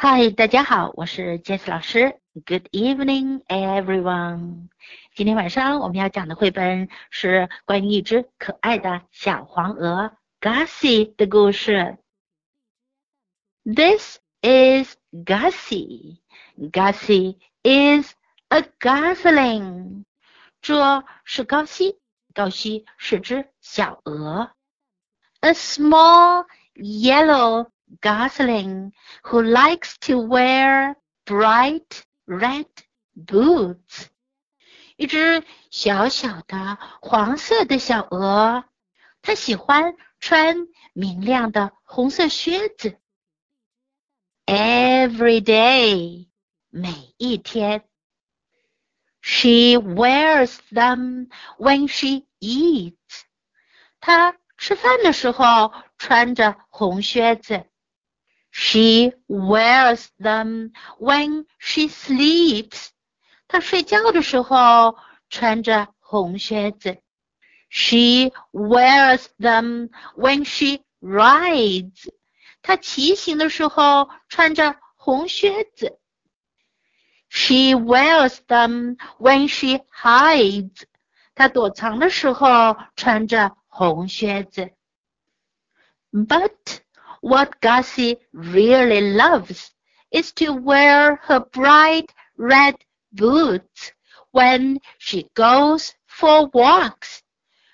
嗨，大家好，我是 Jess 老师。Good evening, everyone。今天晚上我们要讲的绘本是关于一只可爱的小黄鹅 Gussie 的故事。This is Gussie. Gussie is a gosling. 这是高希，高希是只小鹅。A small yellow gosling who likes to wear bright red boots。一只小小的黄色的小鹅，它喜欢穿明亮的红色靴子。Every day，每一天。She wears them when she eats。她吃饭的时候穿着红靴子。 She wears them when she sleeps. 她睡觉的时候穿着红靴子。She wears them when she rides. 她骑行的时候穿着红靴子。She wears them when she hides. 她躲藏的时候穿着红靴子。But what Gossie really loves is to wear her bright red boots when she goes for walks.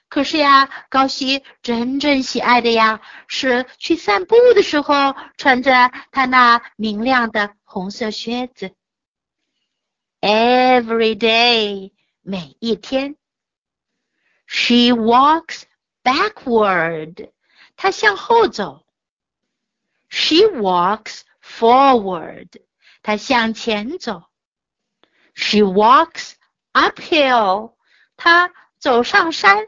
可是呀，高希真正喜爱的呀，是去散步的时候穿着她那明亮的红色靴子。Every day，每一天，she walks backward，她向后走。She walks forward. 她向前走。She walks uphill. 她走上山。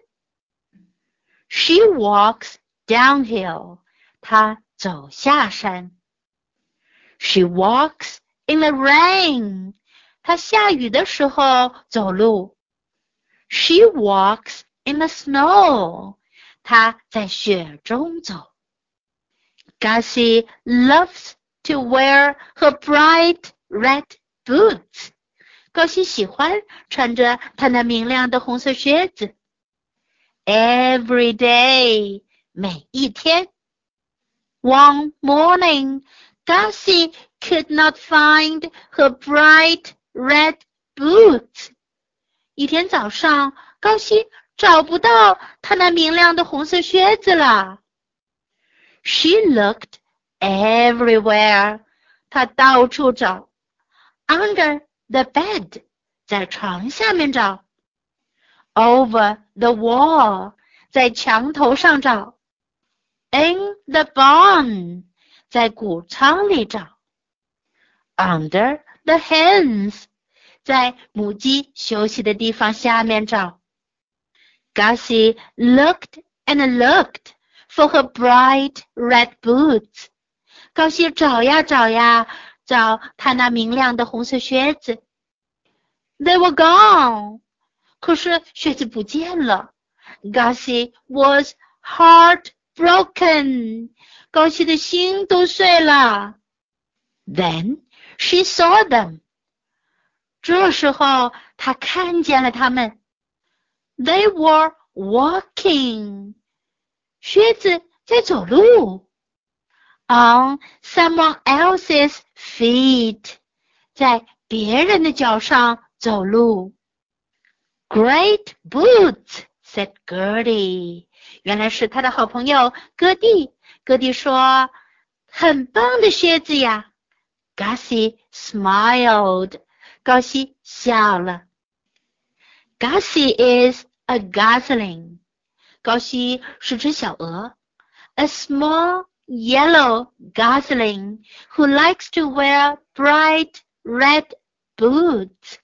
She walks downhill. 她走下山。She walks in the rain. 她下雨的时候走路。She walks in the snow. 她在雪中走。 Gossie loves to wear her bright red boots. 高希喜欢穿着她那明亮的红色靴子。Every day，每一天。One morning, Gossie could not find her bright red boots. 一天早上，高希找不到她那明亮的红色靴子了。she looked everywhere. 她到处找。Under the bed，在床下面找。Over the wall，在墙头上找。In the barn，在谷仓里找。Under the hens，在母鸡休息的地方下面找。Gossie looked and looked for her bright red boots. 高希找呀找呀，找她那明亮的红色靴子。They were gone. 可是靴子不见了。Gussie was heartbroken. 高希的心都碎了。Then she saw them. 这时候她看见了他们。They were walking. 靴子在走路，on someone else's feet，在别人的脚上走路。Great boots，said Gertie，原来是他的好朋友戈蒂。戈蒂说：“很棒的靴子呀。”Gussie smiled，高希笑了。Gussie is a gosling。高希是只小鹅，a small yellow gosling who likes to wear bright red boots。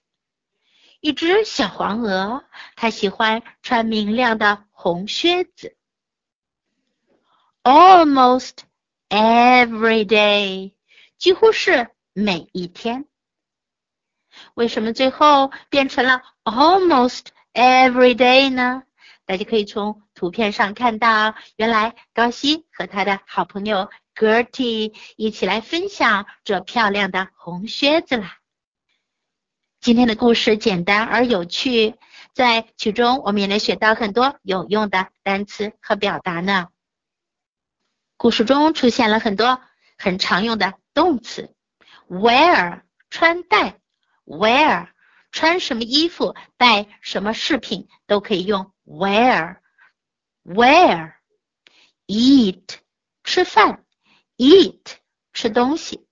一只小黄鹅，它喜欢穿明亮的红靴子。Almost every day，几乎是每一天。为什么最后变成了 almost every day 呢？ 大家可以从图片上看到，原来高希和他的好朋友 Gertie 一起来分享这漂亮的红靴子啦。今天的故事简单而有趣，在其中我们也能学到很多有用的单词和表达呢。故事中出现了很多很常用的动词，wear 穿戴，wear 穿什么衣服、戴什么饰品都可以用 Wear? Wear? Eat. 吃饭，eat. 吃东西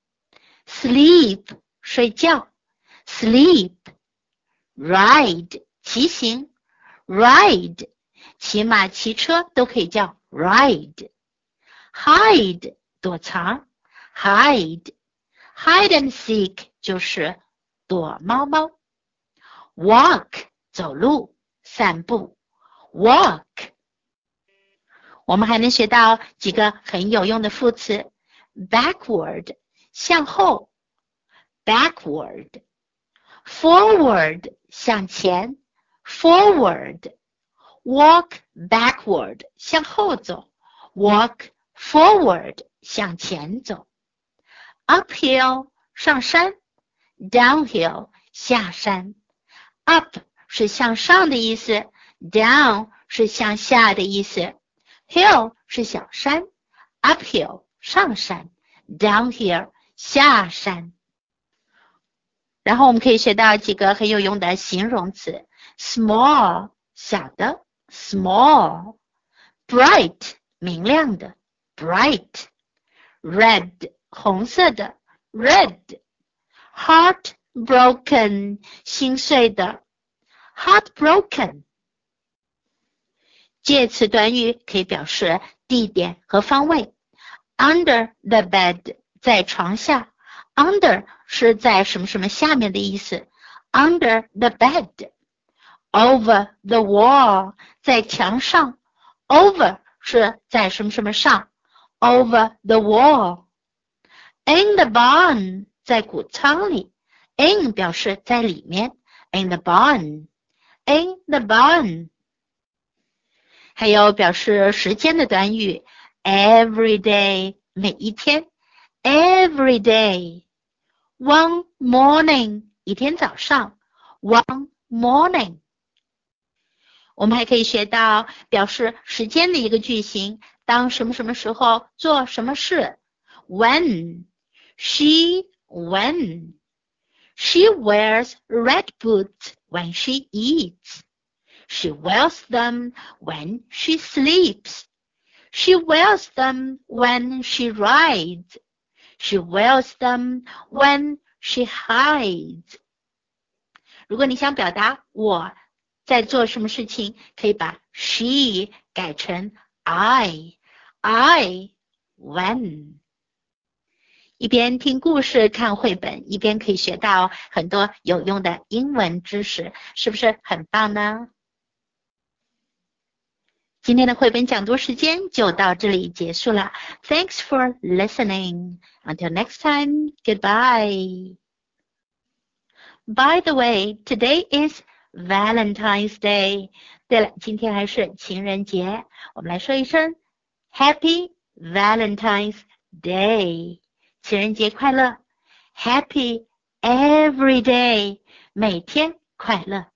，sleep. 睡觉，sleep. Ride. 骑行，ride. 骑马骑车都可以叫。Ride. Hide. 躲藏，hide. Hide and seek 就是躲猫猫，walk. 走路散步。，walk。我们还能学到几个很有用的副词：backward 向后，backward；forward 向前，forward；walk backward 向后走，walk。Forward 向前走，uphill 上山，downhill 下山。Up 是向上的意思，down 是向下的意思。Hill 是小山，uphill 上山，downhill 下山。然后我们可以学到几个很有用的形容词：small 小的，small；bright 明亮的。bright red 红色的 red；heartbroken 心碎的 heartbroken。介词短语可以表示地点和方位。Under the bed 在床下，under 是在什么什么下面的意思。Under the bed。Over the wall 在墙上，over 是在什么什么上。over the wall. In the barn 在谷仓里，in 表示在里面，in the barn。in the barn。还有表示时间的短语，every day 每一天，every day。One morning 一天早上，one morning。我们还可以学到表示时间的一个句型，当什么什么时候做什么事。When she when she wears red boots when she eats. She wears them when she sleeps. She wears them when she rides. She wears them when she hides. 如果你想表达我在做什么事情，可以把 she 改成 I。I when 一边听故事看绘本，一边可以学到很多有用的英文知识，是不是很棒呢？今天的绘本讲读时间就到这里结束了。Thanks for listening. Until next time, goodbye. By the way, today is Valentine's Day. 对了，今天还是情人节，我们来说一声。Happy Valentine's Day，情人节快乐！Happy every day，每天快乐。